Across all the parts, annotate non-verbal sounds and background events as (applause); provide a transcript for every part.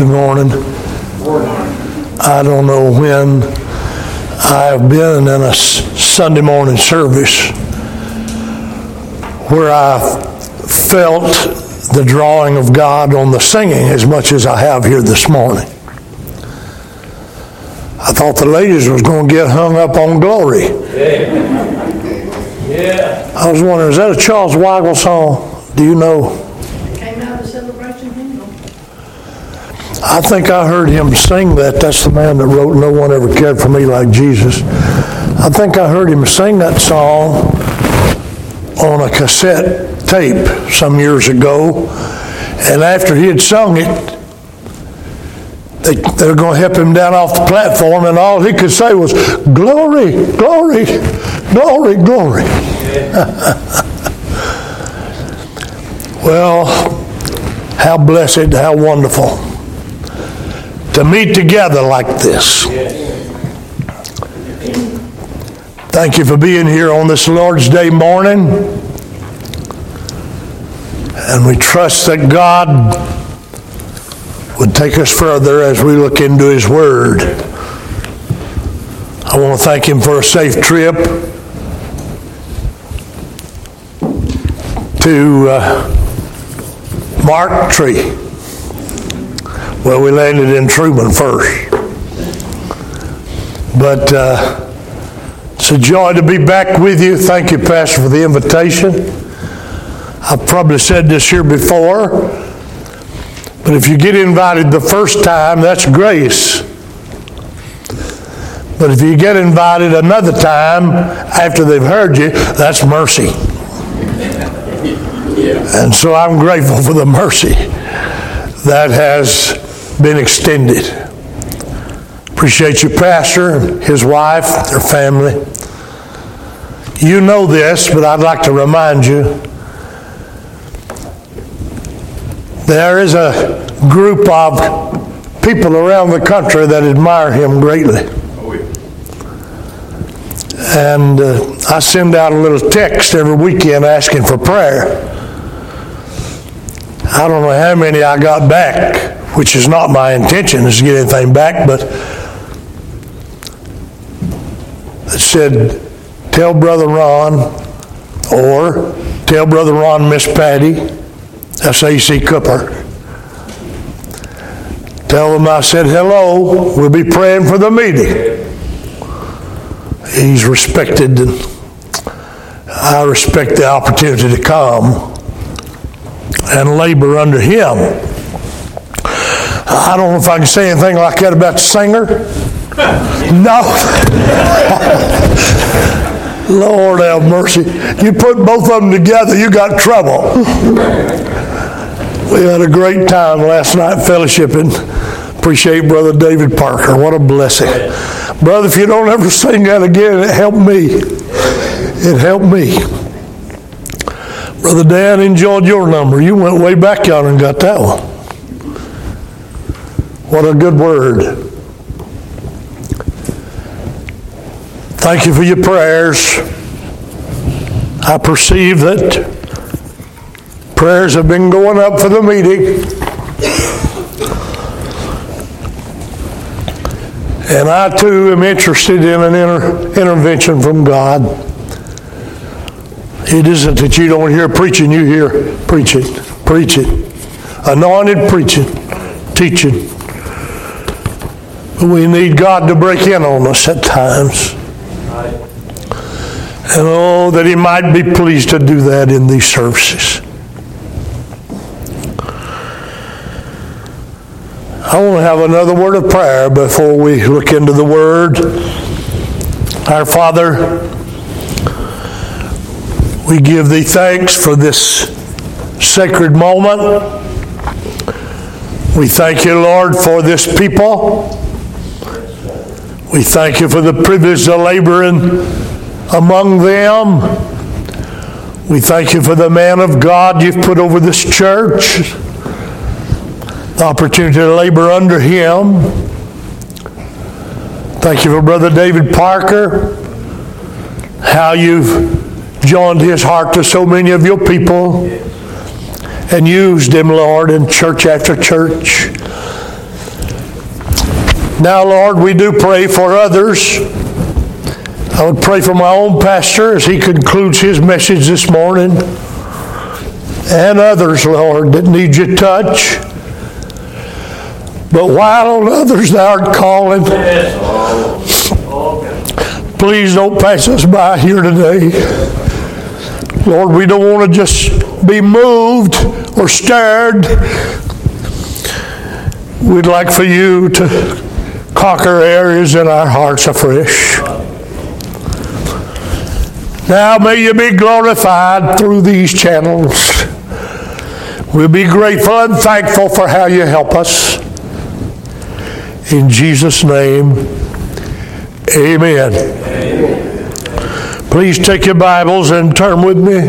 Good morning. I don't know when I have been in a Sunday morning service where I felt the drawing of God on the singing as much as I have here this morning. I thought the ladies was going to get hung up on glory. Yeah. I was wondering, is that a Charles Weigle song? Do you know? Came out of celebration hymnal. I think I heard him sing that. That's the man that wrote No One Ever Cared for Me Like Jesus. I think I heard him sing that song on a cassette tape some years ago. And after he had sung it, they, they were going to help him down off the platform, and all he could say was, Glory, glory, glory, glory. (laughs) well, how blessed, how wonderful to meet together like this. Thank you for being here on this Lord's Day morning. And we trust that God would take us further as we look into His Word. I want to thank Him for a safe trip to uh, Marked Tree. Well, we landed in Truman first. But uh, it's a joy to be back with you. Thank you, Pastor, for the invitation. I've probably said this here before, but if you get invited the first time, that's grace. But if you get invited another time after they've heard you, that's mercy. And so I'm grateful for the mercy that has been extended. Appreciate you, Pastor, his wife, their family. You know this, but I'd like to remind you. There is a group of people around the country that admire him greatly. And uh, I send out a little text every weekend asking for prayer. I don't know how many I got back, which is not my intention is to get anything back, but it said, tell Brother Ron, or tell Brother Ron, Miss Patty, that's A.C. Cooper. Tell them I said hello, we'll be praying for the meeting. He's respected, and I respect the opportunity to come and labor under him. I don't know if I can say anything like that about the singer. No. Lord have mercy. You put both of them together, you got trouble. We had a great time last night fellowshipping. Appreciate Brother David Parker. What a blessing. Brother, if you don't ever sing that again, it helped me. It helped me. Brother Dan enjoyed your number. You went way back yonder and got that one. What a good word. Thank you for your prayers. I perceive that prayers have been going up for the meeting. And I too am interested in an inter- intervention from God. It isn't that you don't hear preaching, you hear preaching, preaching, anointed preaching, teaching. We need God to break in on us at times. And oh, that He might be pleased to do that in these services. I want to have another word of prayer before we look into the Word. Our Father, we give Thee thanks for this sacred moment. We thank You, Lord, for this people. We thank You for the privilege of laboring among them. We thank You for the man of God You've put over this church the opportunity to labor under him. Thank you for Brother David Parker, how you've joined his heart to so many of your people and used him, Lord, in church after church. Now, Lord, we do pray for others. I would pray for my own pastor as he concludes his message this morning, and others, Lord, that need your touch. But while on others thou art calling, please don't pass us by here today. Lord, we don't want to just be moved or stirred. We'd like for you to conquer areas in our hearts afresh. Now may you be glorified through these channels. We'll be grateful and thankful for how you help us. In Jesus' name, amen. Please take your Bibles and turn with me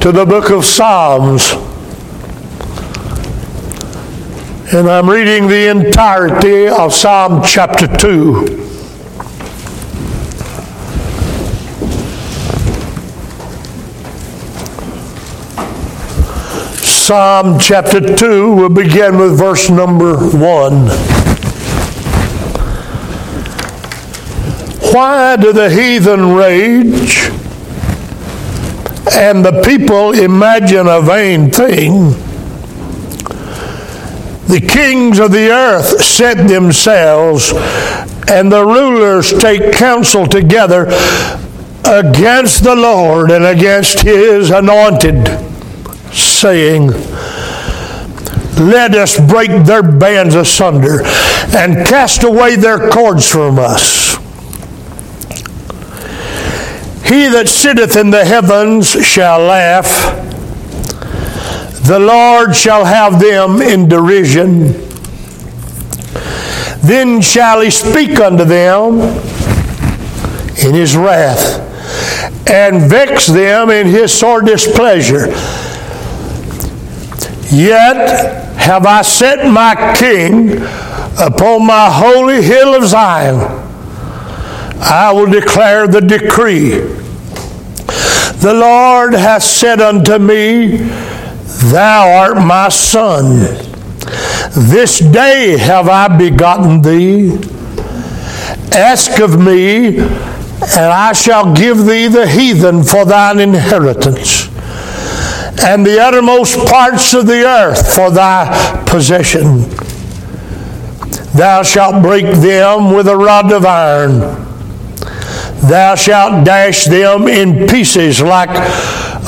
to the book of Psalms. And I'm reading the entirety of Psalm chapter 2. Psalm chapter 2, we'll begin with verse number 1. Why do the heathen rage and the people imagine a vain thing? The kings of the earth set themselves, and the rulers take counsel together against the Lord and against his anointed saying, Let us break their bands asunder and cast away their cords from us. He that sitteth in the heavens shall laugh. The Lord shall have them in derision. Then shall he speak unto them in his wrath and vex them in his sore displeasure. Yet have I set my king upon my holy hill of Zion. I will declare the decree. The Lord hath said unto me, Thou art my son. This day have I begotten thee. Ask of me, and I shall give thee the heathen for thine inheritance and the uttermost parts of the earth for thy possession. Thou shalt break them with a rod of iron. Thou shalt dash them in pieces like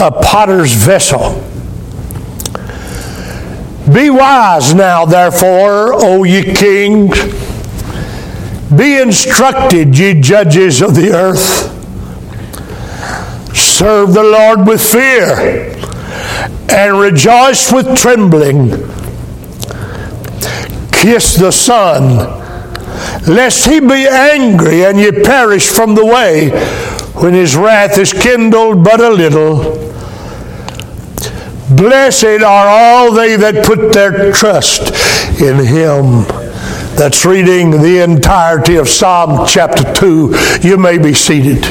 a potter's vessel. Be wise now, therefore, O ye kings. Be instructed, ye judges of the earth. Serve the Lord with fear and rejoice with trembling. Kiss the Son, lest he be angry and ye perish from the way when his wrath is kindled but a little. Blessed are all they that put their trust in him. That's reading the entirety of Psalm chapter 2. You may be seated.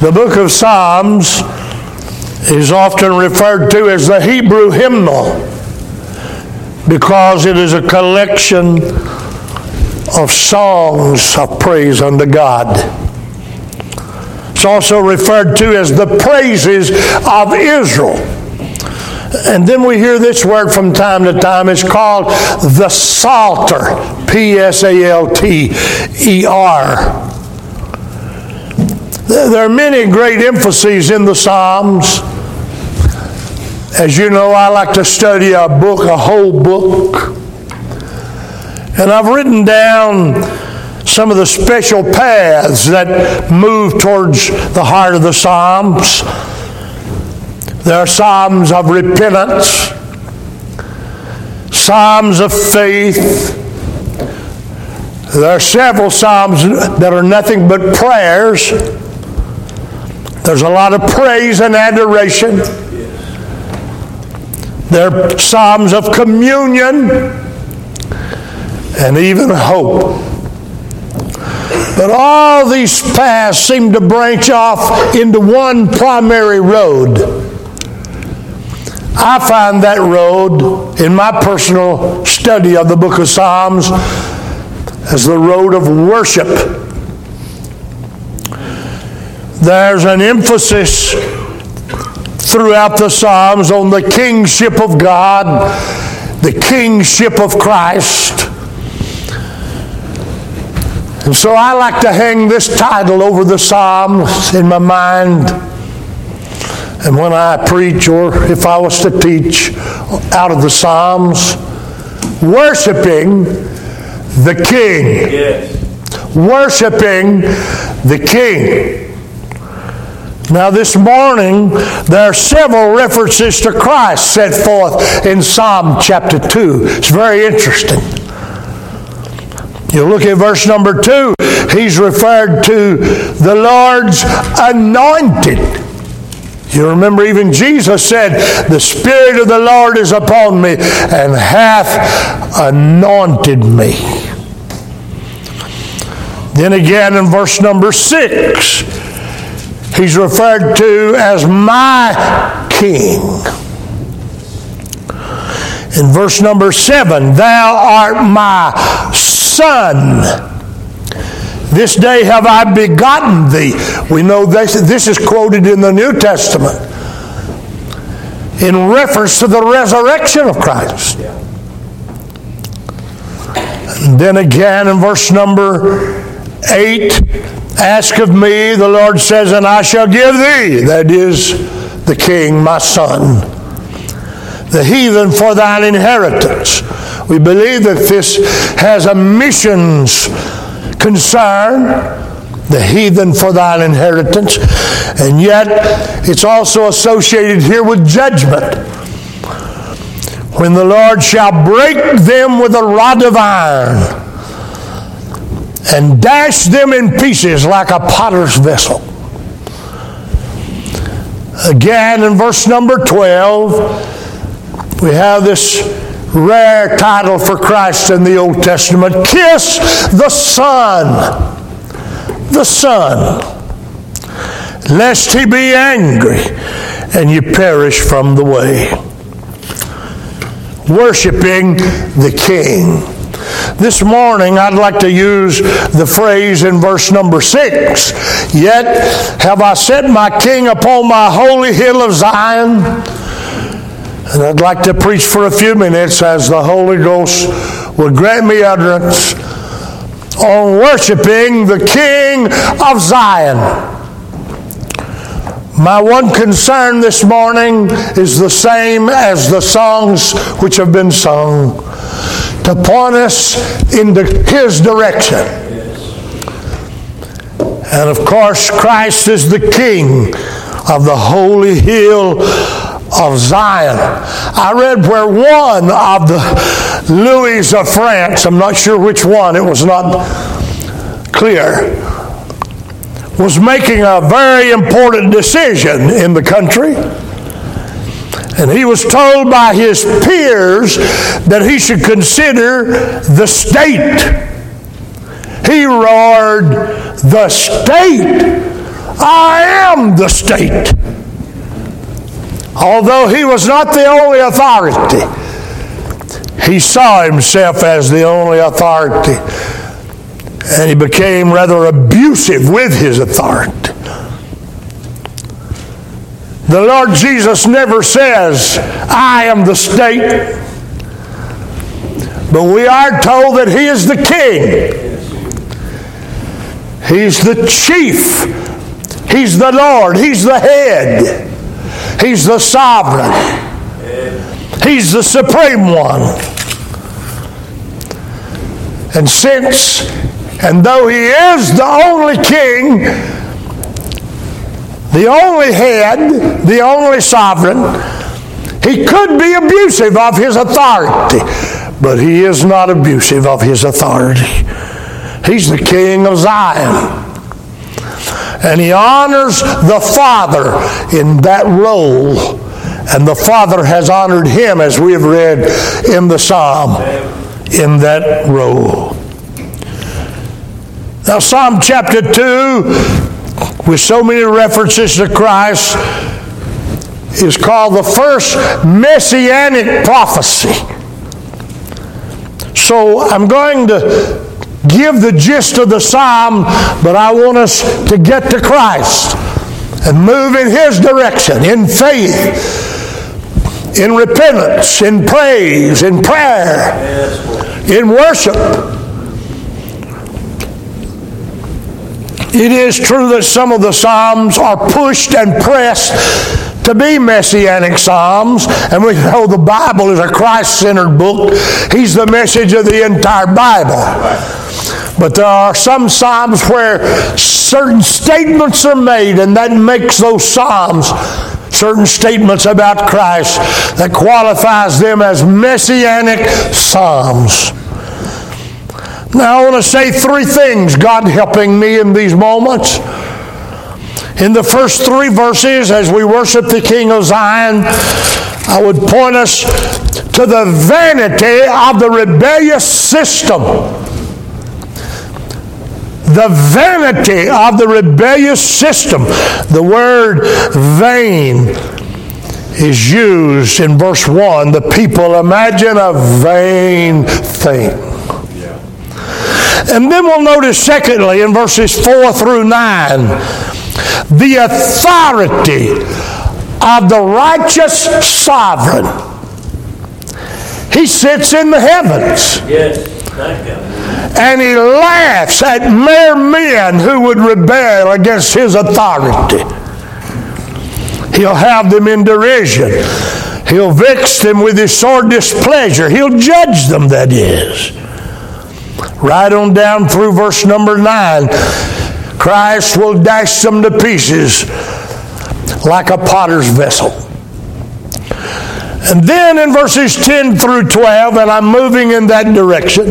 The book of Psalms is often referred to as the Hebrew hymnal because it is a collection of songs of praise unto God. It's also referred to as the praises of Israel. And then we hear this word from time to time. It's called the Psalter. P S A L T E R. There are many great emphases in the Psalms. As you know, I like to study a book, a whole book. And I've written down some of the special paths that move towards the heart of the Psalms. There are Psalms of repentance, Psalms of faith. There are several Psalms that are nothing but prayers. There's a lot of praise and adoration. There are psalms of communion and even hope. But all these paths seem to branch off into one primary road. I find that road in my personal study of the book of Psalms as the road of worship. There's an emphasis throughout the Psalms on the kingship of God, the kingship of Christ. And so I like to hang this title over the Psalms in my mind. And when I preach, or if I was to teach out of the Psalms, worshiping the King. Yes. Worshiping the King. Now, this morning, there are several references to Christ set forth in Psalm chapter 2. It's very interesting. You look at verse number 2, he's referred to the Lord's anointed. You remember, even Jesus said, The Spirit of the Lord is upon me and hath anointed me. Then again in verse number 6, He's referred to as my king. In verse number seven, thou art my son. This day have I begotten thee. We know this, this is quoted in the New Testament in reference to the resurrection of Christ. And then again in verse number 8, Ask of me, the Lord says, and I shall give thee, that is the king, my son, the heathen for thine inheritance. We believe that this has a missions concern, the heathen for thine inheritance, and yet it's also associated here with judgment. When the Lord shall break them with a rod of iron and dash them in pieces like a potter's vessel. Again, in verse number 12, we have this rare title for Christ in the Old Testament Kiss the Son. The Son. Lest he be angry and you perish from the way. Worshiping the King. This morning, I'd like to use the phrase in verse number six Yet have I set my king upon my holy hill of Zion. And I'd like to preach for a few minutes as the Holy Ghost will grant me utterance on worshiping the King of Zion. My one concern this morning is the same as the songs which have been sung to point us into His direction. And of course, Christ is the King of the holy hill of Zion. I read where one of the Louis of France, I'm not sure which one, it was not clear, was making a very important decision in the country. And he was told by his peers that he should consider the state. He roared, The state! I am the state! Although he was not the only authority, he saw himself as the only authority. And he became rather abusive with his authority. The Lord Jesus never says, I am the state. But we are told that He is the king. He's the chief. He's the Lord. He's the head. He's the sovereign. He's the supreme one. And since, and though He is the only king, the only head, the only sovereign. He could be abusive of his authority, but he is not abusive of his authority. He's the king of Zion. And he honors the Father in that role. And the Father has honored him, as we have read in the psalm, in that role. Now, Psalm chapter 2, with so many references to Christ, is called the first messianic prophecy. So I'm going to give the gist of the psalm, but I want us to get to Christ and move in His direction in faith, in repentance, in praise, in prayer, in worship. It is true that some of the Psalms are pushed and pressed to be messianic psalms, and we know the Bible is a Christ centered book. He's the message of the entire Bible. But there are some psalms where certain statements are made, and that makes those psalms certain statements about Christ that qualifies them as messianic psalms. Now, I want to say three things, God helping me in these moments. In the first three verses, as we worship the King of Zion, I would point us to the vanity of the rebellious system. The vanity of the rebellious system. The word vain is used in verse 1. The people imagine a vain thing. And then we'll notice, secondly, in verses 4 through 9, the authority of the righteous sovereign. He sits in the heavens. Yes. And he laughs at mere men who would rebel against his authority. He'll have them in derision. He'll vex them with his sore displeasure. He'll judge them, that is. Right on down through verse number 9. Christ will dash them to pieces like a potter's vessel. And then in verses 10 through 12, and I'm moving in that direction,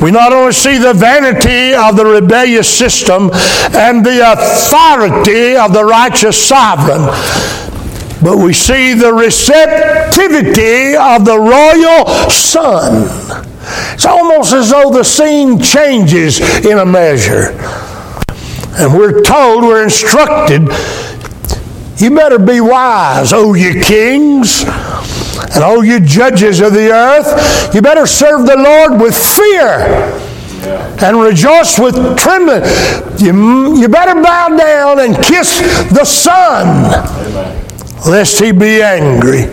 we not only see the vanity of the rebellious system and the authority of the righteous sovereign, but we see the receptivity of the royal son. It's almost as though the scene changes in a measure. And we're told, we're instructed, you better be wise, O you kings, and O you judges of the earth. You better serve the Lord with fear and rejoice with trembling. You, you better bow down and kiss the Son, lest he be angry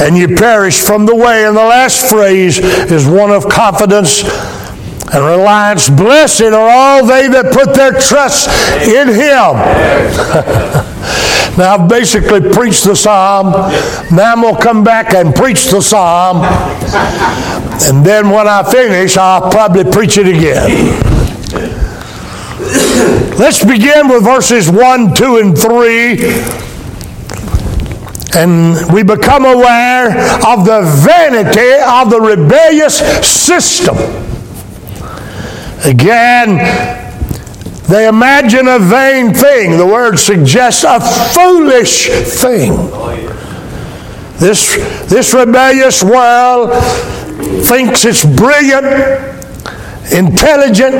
and you perish from the way. And the last phrase is one of confidence and reliance. Blessed are all they that put their trust in Him. (laughs) now, I've basically preached the psalm. Now, I'm going to come back and preach the psalm. And then when I finish, I'll probably preach it again. (coughs) Let's begin with verses 1, 2, and 3 and we become aware of the vanity of the rebellious system. Again, they imagine a vain thing. The word suggests a foolish thing. This, this rebellious world thinks it's brilliant, intelligent,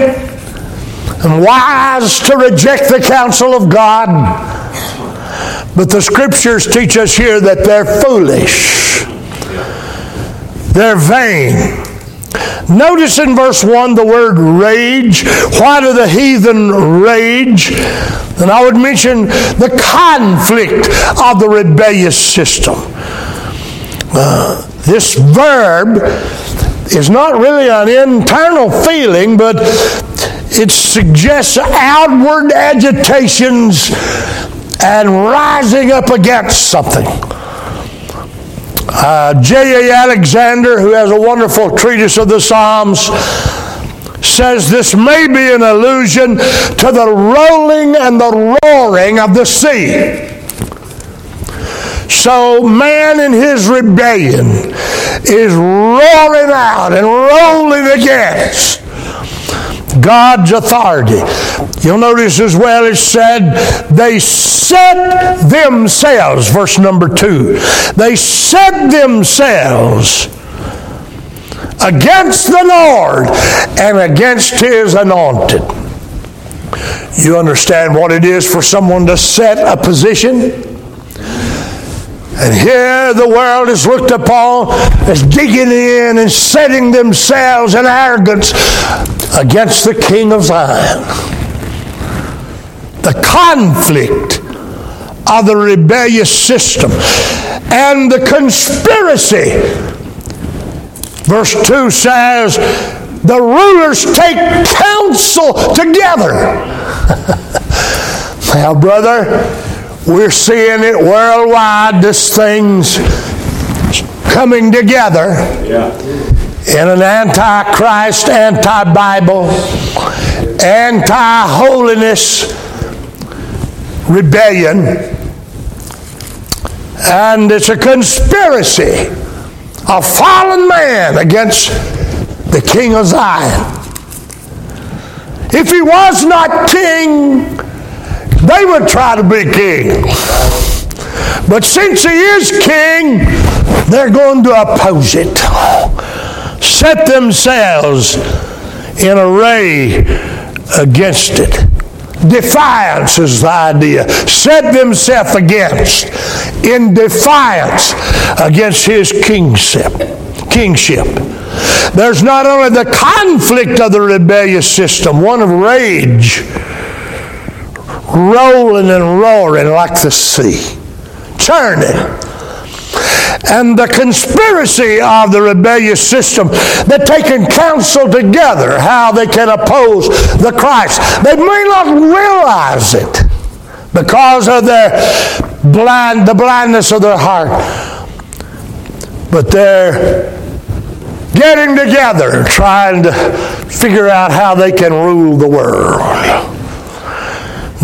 and wise to reject the counsel of God but the scriptures teach us here that they're foolish. They're vain. Notice in verse 1 the word rage. Why do the heathen rage? And I would mention the conflict of the rebellious system. Uh, this verb is not really an internal feeling, but it suggests outward agitations and rising up against something. Uh, J.A. Alexander, who has a wonderful treatise of the Psalms, says this may be an allusion to the rolling and the roaring of the sea. So, man in his rebellion is roaring out and rolling against God's authority. You'll notice as well it said, they set themselves, verse number two, they set themselves against the Lord and against his anointed. You understand what it is for someone to set a position? And here the world is looked upon as digging in and setting themselves in arrogance against the King of Zion. The conflict of the rebellious system and the conspiracy. Verse 2 says, the rulers take counsel together. (laughs) now, brother, we're seeing it worldwide, this thing's coming together yeah. in an anti Christ, anti Bible, anti holiness rebellion. And it's a conspiracy of fallen man against the king of Zion. If he was not king, they would try to be king. But since he is king, they're going to oppose it. Set themselves in array against it. Defiance is the idea. Set themselves against, in defiance against his kingship. Kingship. There's not only the conflict of the rebellious system, one of rage, rolling and roaring like the sea, churning. And the conspiracy of the rebellious system that taking counsel together how they can oppose the Christ. They may not realize it because of their blind, the blindness of their heart. But they're getting together, trying to figure out how they can rule the world.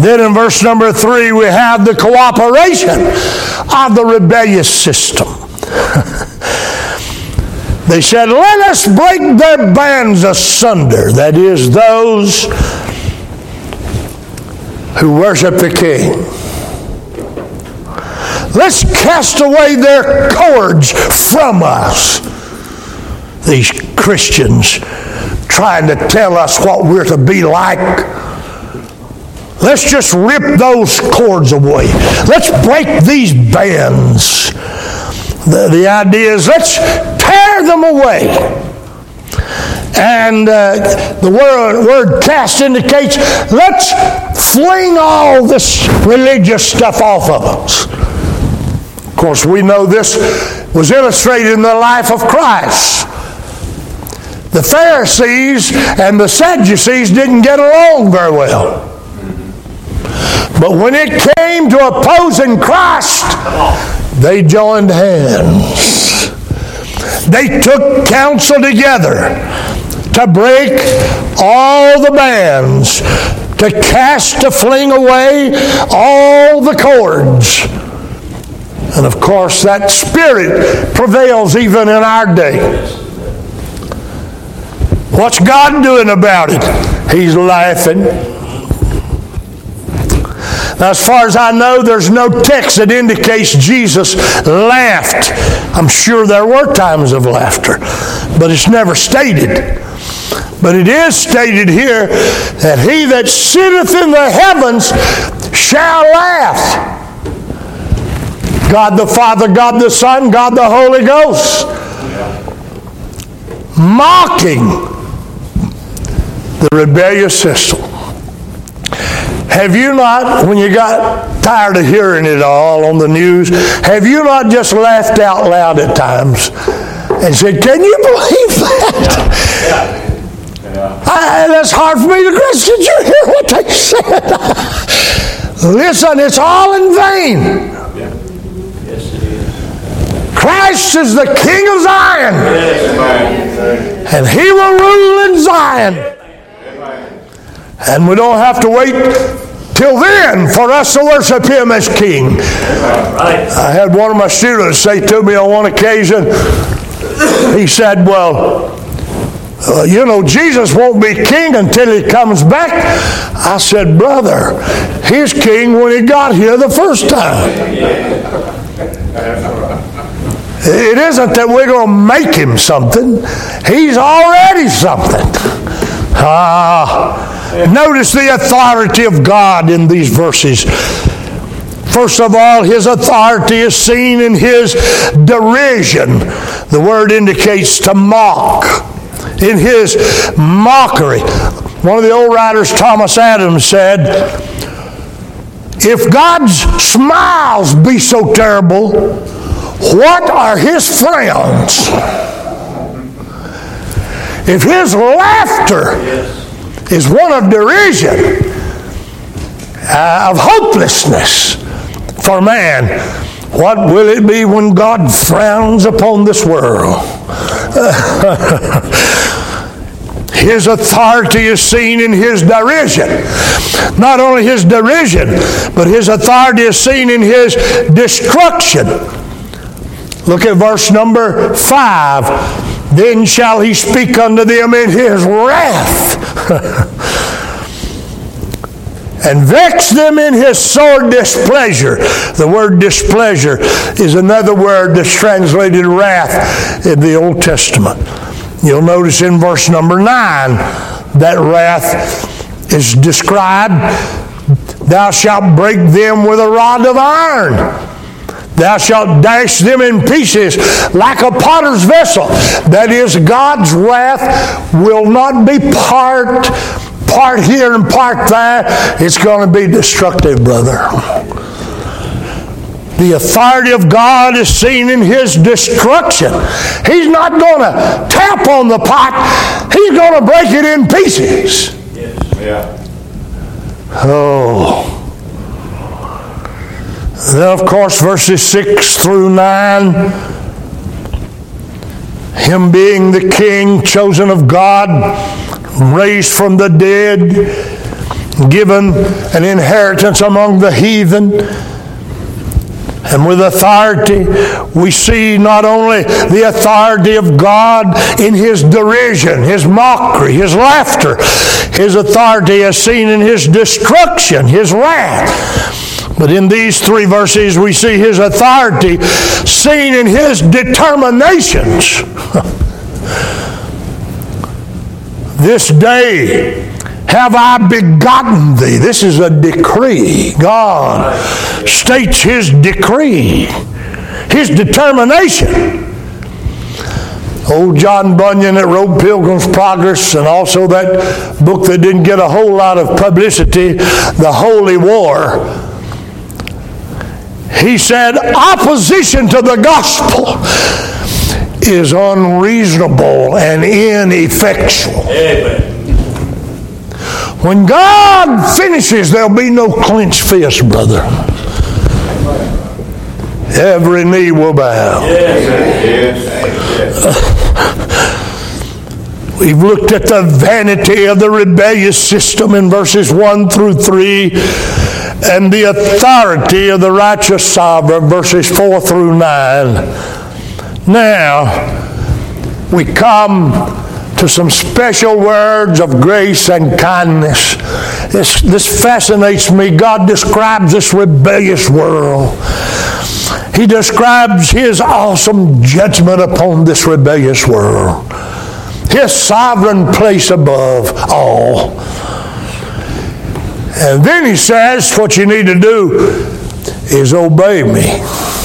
Then in verse number three, we have the cooperation of the rebellious system. (laughs) they said, Let us break their bands asunder. That is, those who worship the King. Let's cast away their cords from us these Christians trying to tell us what we're to be like. Let's just rip those cords away. Let's break these bands. The, the idea is let's tear them away. And uh, the word, word cast indicates let's fling all this religious stuff off of us. Of course, we know this was illustrated in the life of Christ. The Pharisees and the Sadducees didn't get along very well. But when it came to opposing Christ, they joined hands. They took counsel together to break all the bands, to cast, to fling away all the cords. And of course, that spirit prevails even in our day. What's God doing about it? He's laughing. As far as I know, there's no text that indicates Jesus laughed. I'm sure there were times of laughter, but it's never stated. But it is stated here that he that sitteth in the heavens shall laugh. God the Father, God the Son, God the Holy Ghost. Mocking the rebellious system. Have you not, when you got tired of hearing it all on the news, have you not just laughed out loud at times and said, Can you believe that? Yeah. Yeah. I, that's hard for me to grasp. Did you hear what they said? (laughs) Listen, it's all in vain. Yes, it is. Christ is the King of Zion. And he will rule in Zion. And we don't have to wait till then for us to worship Him as King. I had one of my students say to me on one occasion, he said, Well, uh, you know, Jesus won't be king until he comes back. I said, Brother, he's king when he got here the first time. It isn't that we're going to make him something. He's already something. Ah, notice the authority of God in these verses. First of all, his authority is seen in his derision. The word indicates to mock. In his mockery. One of the old writers, Thomas Adams, said, If God's smiles be so terrible, what are his frowns? If his laughter is one of derision, uh, of hopelessness for man, what will it be when God frowns upon this world? (laughs) his authority is seen in his derision. Not only his derision, but his authority is seen in his destruction. Look at verse number 5. Then shall he speak unto them in his wrath. (laughs) and vex them in his sore displeasure. The word displeasure is another word that's translated wrath in the Old Testament. You'll notice in verse number 9 that wrath is described Thou shalt break them with a rod of iron. Thou shalt dash them in pieces like a potter's vessel. That is, God's wrath will not be part part here and part there, it's going to be destructive, brother. The authority of God is seen in his destruction. He's not going to tap on the pot, he's going to break it in pieces. Yes. Yeah. Oh. Then, of course, verses 6 through 9 him being the king chosen of God, raised from the dead, given an inheritance among the heathen. And with authority, we see not only the authority of God in his derision, his mockery, his laughter, his authority is seen in his destruction, his wrath. But in these three verses, we see his authority seen in his determinations. (laughs) This day have I begotten thee. This is a decree. God states his decree, his determination. Old John Bunyan that wrote Pilgrim's Progress and also that book that didn't get a whole lot of publicity, The Holy War. He said, opposition to the gospel is unreasonable and ineffectual. Amen. When God finishes, there'll be no clenched fist, brother. Every knee will bow. (laughs) We've looked at the vanity of the rebellious system in verses 1 through 3 and the authority of the righteous sovereign, verses 4 through 9. Now, we come to some special words of grace and kindness. This, this fascinates me. God describes this rebellious world. He describes His awesome judgment upon this rebellious world, His sovereign place above all. And then He says, What you need to do is obey me.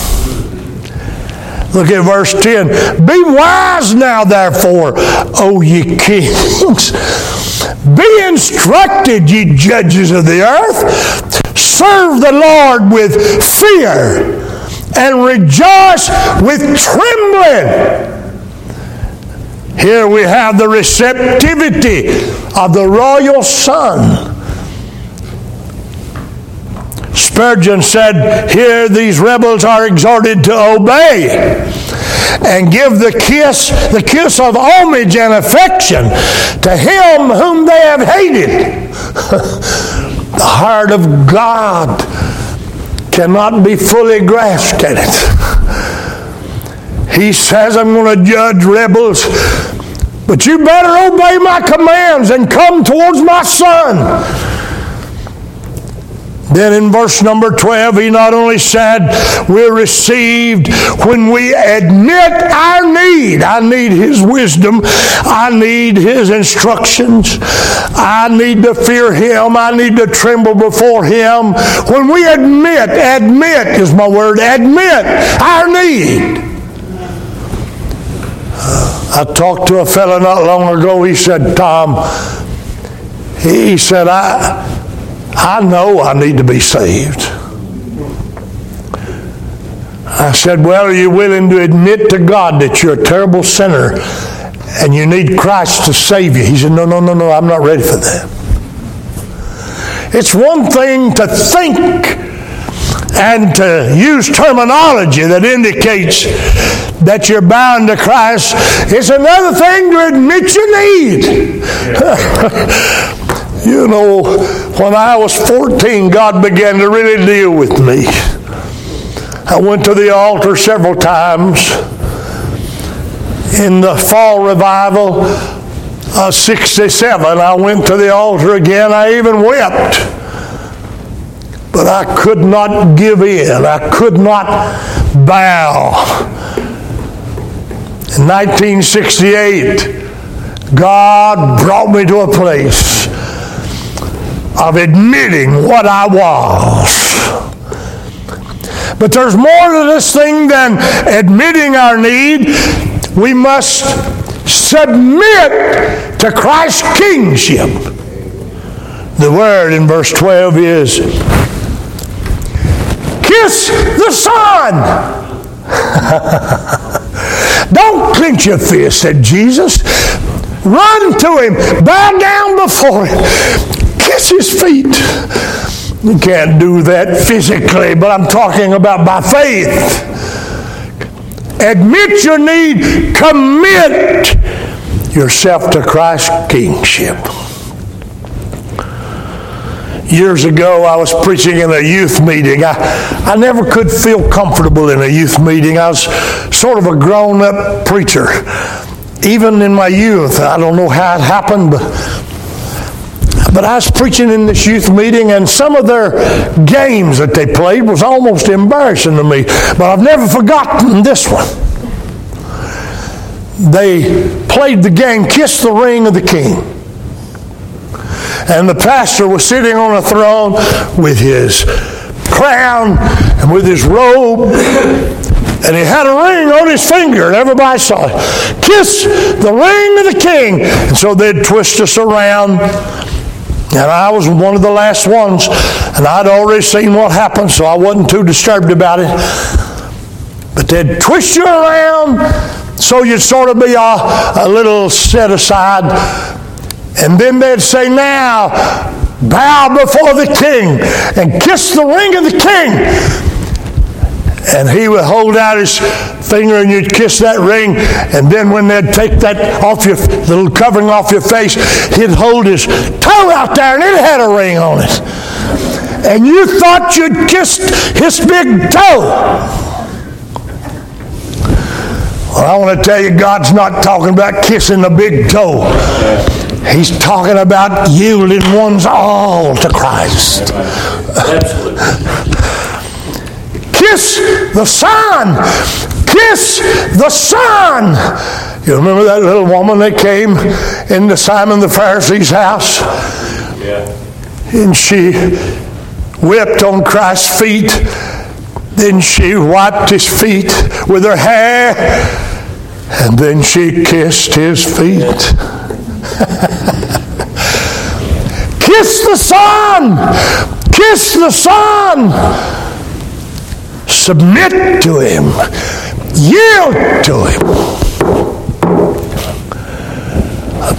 Look at verse 10. Be wise now, therefore, O ye kings. (laughs) Be instructed, ye judges of the earth. Serve the Lord with fear and rejoice with trembling. Here we have the receptivity of the royal son Spurgeon said, Here these rebels are exhorted to obey and give the kiss, the kiss of homage and affection to him whom they have hated. (laughs) the heart of God cannot be fully grasped at it. He says, I'm going to judge rebels, but you better obey my commands and come towards my son. Then in verse number 12, he not only said, We're received when we admit our need. I need his wisdom. I need his instructions. I need to fear him. I need to tremble before him. When we admit, admit is my word, admit our need. I talked to a fellow not long ago. He said, Tom, he said, I, I know I need to be saved. I said, Well, are you willing to admit to God that you're a terrible sinner and you need Christ to save you? He said, No, no, no, no, I'm not ready for that. It's one thing to think and to use terminology that indicates that you're bound to Christ. It's another thing to admit your need. (laughs) you know, when I was 14, God began to really deal with me. I went to the altar several times. In the fall revival of 67, I went to the altar again. I even wept but I could not give in. I could not bow. In 1968, God brought me to a place of admitting what I was. But there's more to this thing than admitting our need. We must submit to Christ's kingship. The word in verse 12 is kiss the Son. (laughs) Don't clench your fist, said Jesus. Run to him, bow down before him, kiss his feet. You can't do that physically, but I'm talking about by faith. Admit your need, commit yourself to Christ's kingship. Years ago, I was preaching in a youth meeting. I, I never could feel comfortable in a youth meeting. I was sort of a grown up preacher. Even in my youth, I don't know how it happened, but but I was preaching in this youth meeting, and some of their games that they played was almost embarrassing to me. But I've never forgotten this one. They played the game Kiss the Ring of the King and the pastor was sitting on a throne with his crown and with his robe. And he had a ring on his finger, and everybody saw it. Kiss the ring of the king. And so they'd twist us around. And I was one of the last ones, and I'd already seen what happened, so I wasn't too disturbed about it. But they'd twist you around so you'd sort of be a, a little set aside and then they'd say, Now, bow before the king and kiss the ring of the king. And he would hold out his finger and you'd kiss that ring. And then when they'd take that off your little covering off your face, he'd hold his toe out there and it had a ring on it. And you thought you'd kissed his big toe. Well, I want to tell you, God's not talking about kissing the big toe. He's talking about yielding one's all to Christ. Kiss the Son. Kiss the Son. You remember that little woman that came into Simon the Pharisee's house? Yeah. And she whipped on Christ's feet. Then she wiped his feet with her hair. And then she kissed his feet. (laughs) Kiss the Son! Kiss the Son! Submit to Him. Yield to Him.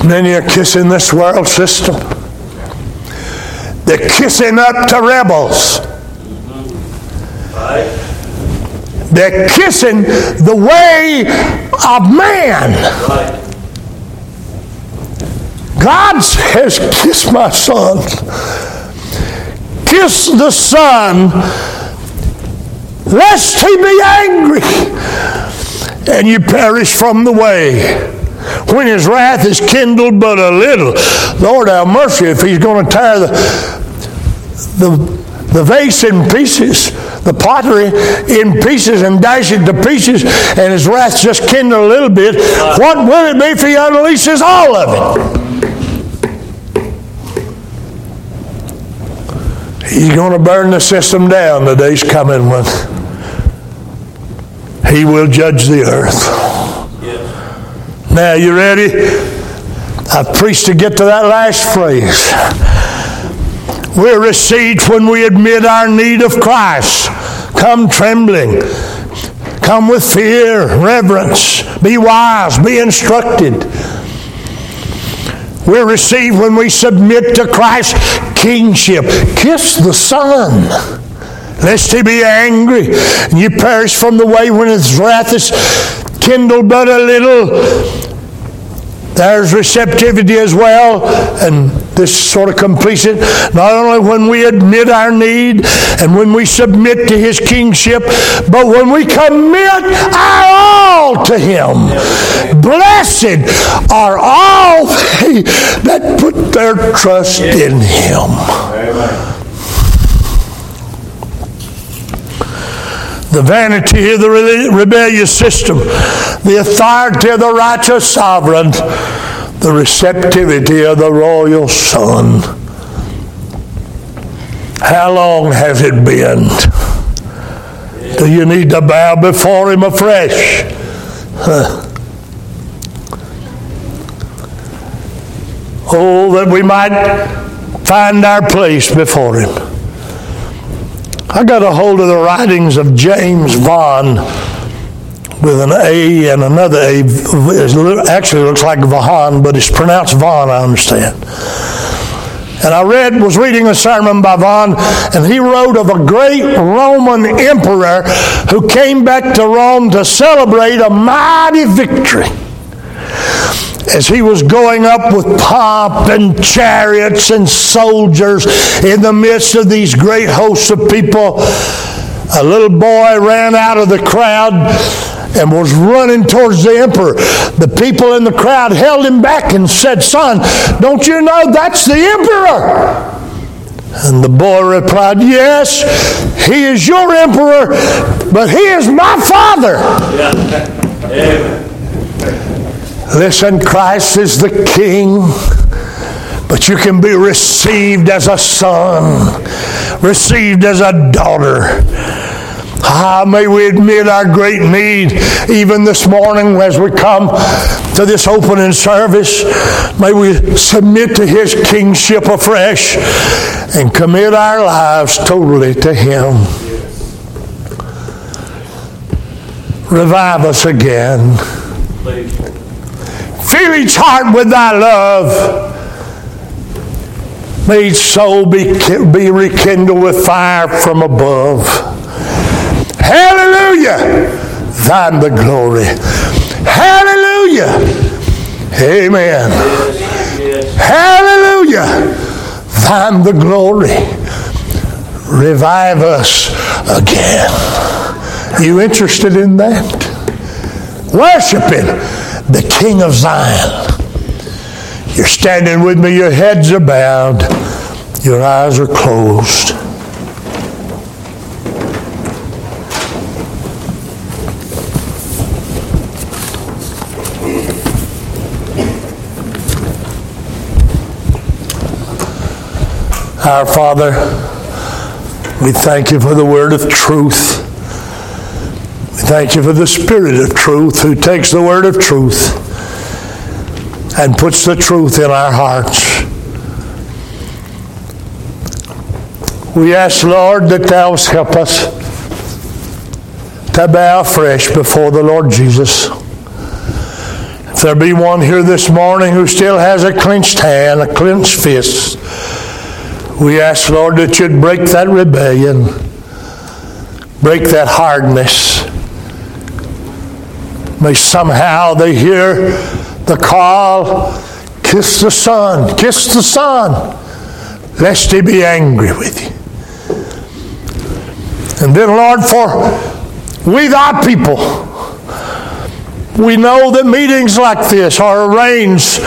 Many are kissing this world system. They're kissing up to rebels. They're kissing the way of man. God says, Kiss my son. Kiss the son, lest he be angry and you perish from the way. When his wrath is kindled but a little, Lord have mercy if he's going to tear the, the the vase in pieces, the pottery in pieces, and dash it to pieces, and his wrath just kindled a little bit, what will it be if he unleashes all of it? He's going to burn the system down. The day's coming when he will judge the earth. Now, you ready? I've preached to get to that last phrase. We're received when we admit our need of Christ. Come trembling. Come with fear, reverence. Be wise. Be instructed. We're received when we submit to Christ's kingship. Kiss the Son, lest he be angry and you perish from the way when his wrath is kindled but a little. There's receptivity as well, and this sort of completes it. Not only when we admit our need and when we submit to His kingship, but when we commit our all to Him. Blessed are all that put their trust in Him. The vanity of the rebellious system, the authority of the righteous sovereign, the receptivity of the royal son. How long has it been? Do you need to bow before him afresh? Huh. Oh, that we might find our place before him. I got a hold of the writings of James Vaughan with an A and another A. It actually looks like Vaughan, but it's pronounced Vaughn, I understand. And I read, was reading a sermon by Vaughan, and he wrote of a great Roman emperor who came back to Rome to celebrate a mighty victory as he was going up with pomp and chariots and soldiers in the midst of these great hosts of people, a little boy ran out of the crowd and was running towards the emperor. The people in the crowd held him back and said, Son, don't you know that's the emperor? And the boy replied, Yes, he is your emperor, but he is my father. Yeah. (laughs) Amen. Listen, Christ is the King, but you can be received as a son, received as a daughter. Ah, may we admit our great need even this morning as we come to this opening service. May we submit to His kingship afresh and commit our lives totally to Him. Revive us again. Fill each heart with thy love. May each soul be, be rekindled with fire from above. Hallelujah! Thine the glory. Hallelujah! Amen. Hallelujah! Thine the glory. Revive us again. You interested in that? Worshiping the King of Zion. You're standing with me, your heads are bowed, your eyes are closed. Our Father, we thank you for the word of truth. Thank you for the Spirit of truth who takes the word of truth and puts the truth in our hearts. We ask, Lord, that thou help us to bow fresh before the Lord Jesus. If there be one here this morning who still has a clenched hand, a clenched fist, we ask, Lord, that you'd break that rebellion, break that hardness May somehow they hear the call, kiss the Son, kiss the Son, lest he be angry with you. And then, Lord, for we thy people, we know that meetings like this are arranged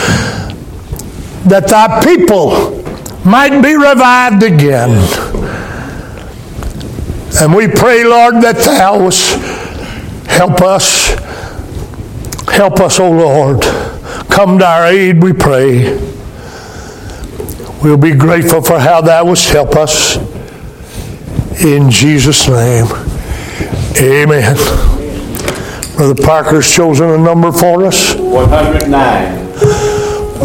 that thy people might be revived again. And we pray, Lord, that thou wouldst help us. Help us, O Lord. Come to our aid, we pray. We'll be grateful for how thou wouldst help us. In Jesus' name, amen. Brother Parker's chosen a number for us 109.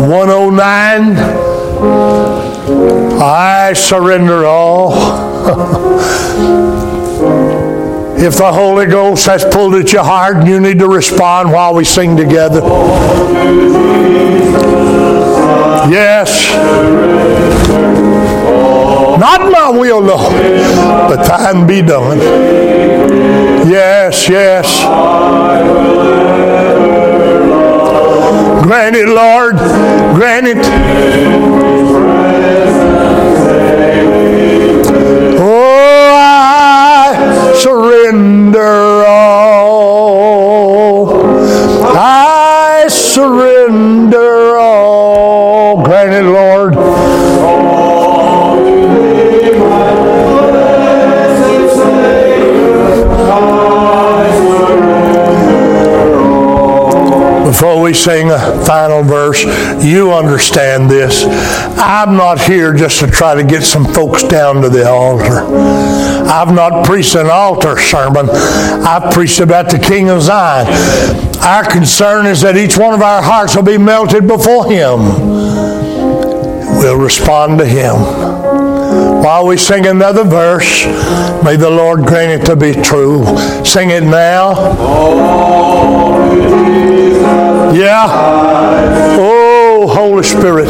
109. I surrender all. (laughs) if the Holy Ghost has pulled at your heart you need to respond while we sing together. Yes. Not my will, Lord, but thine be done. Yes, yes. Grant it, Lord. Grant it. Sing a final verse, you understand this. I'm not here just to try to get some folks down to the altar. I've not preached an altar sermon. I've preached about the King of Zion. Our concern is that each one of our hearts will be melted before Him. We'll respond to Him. While we sing another verse, may the Lord grant it to be true. Sing it now. Yeah. Oh, Holy Spirit.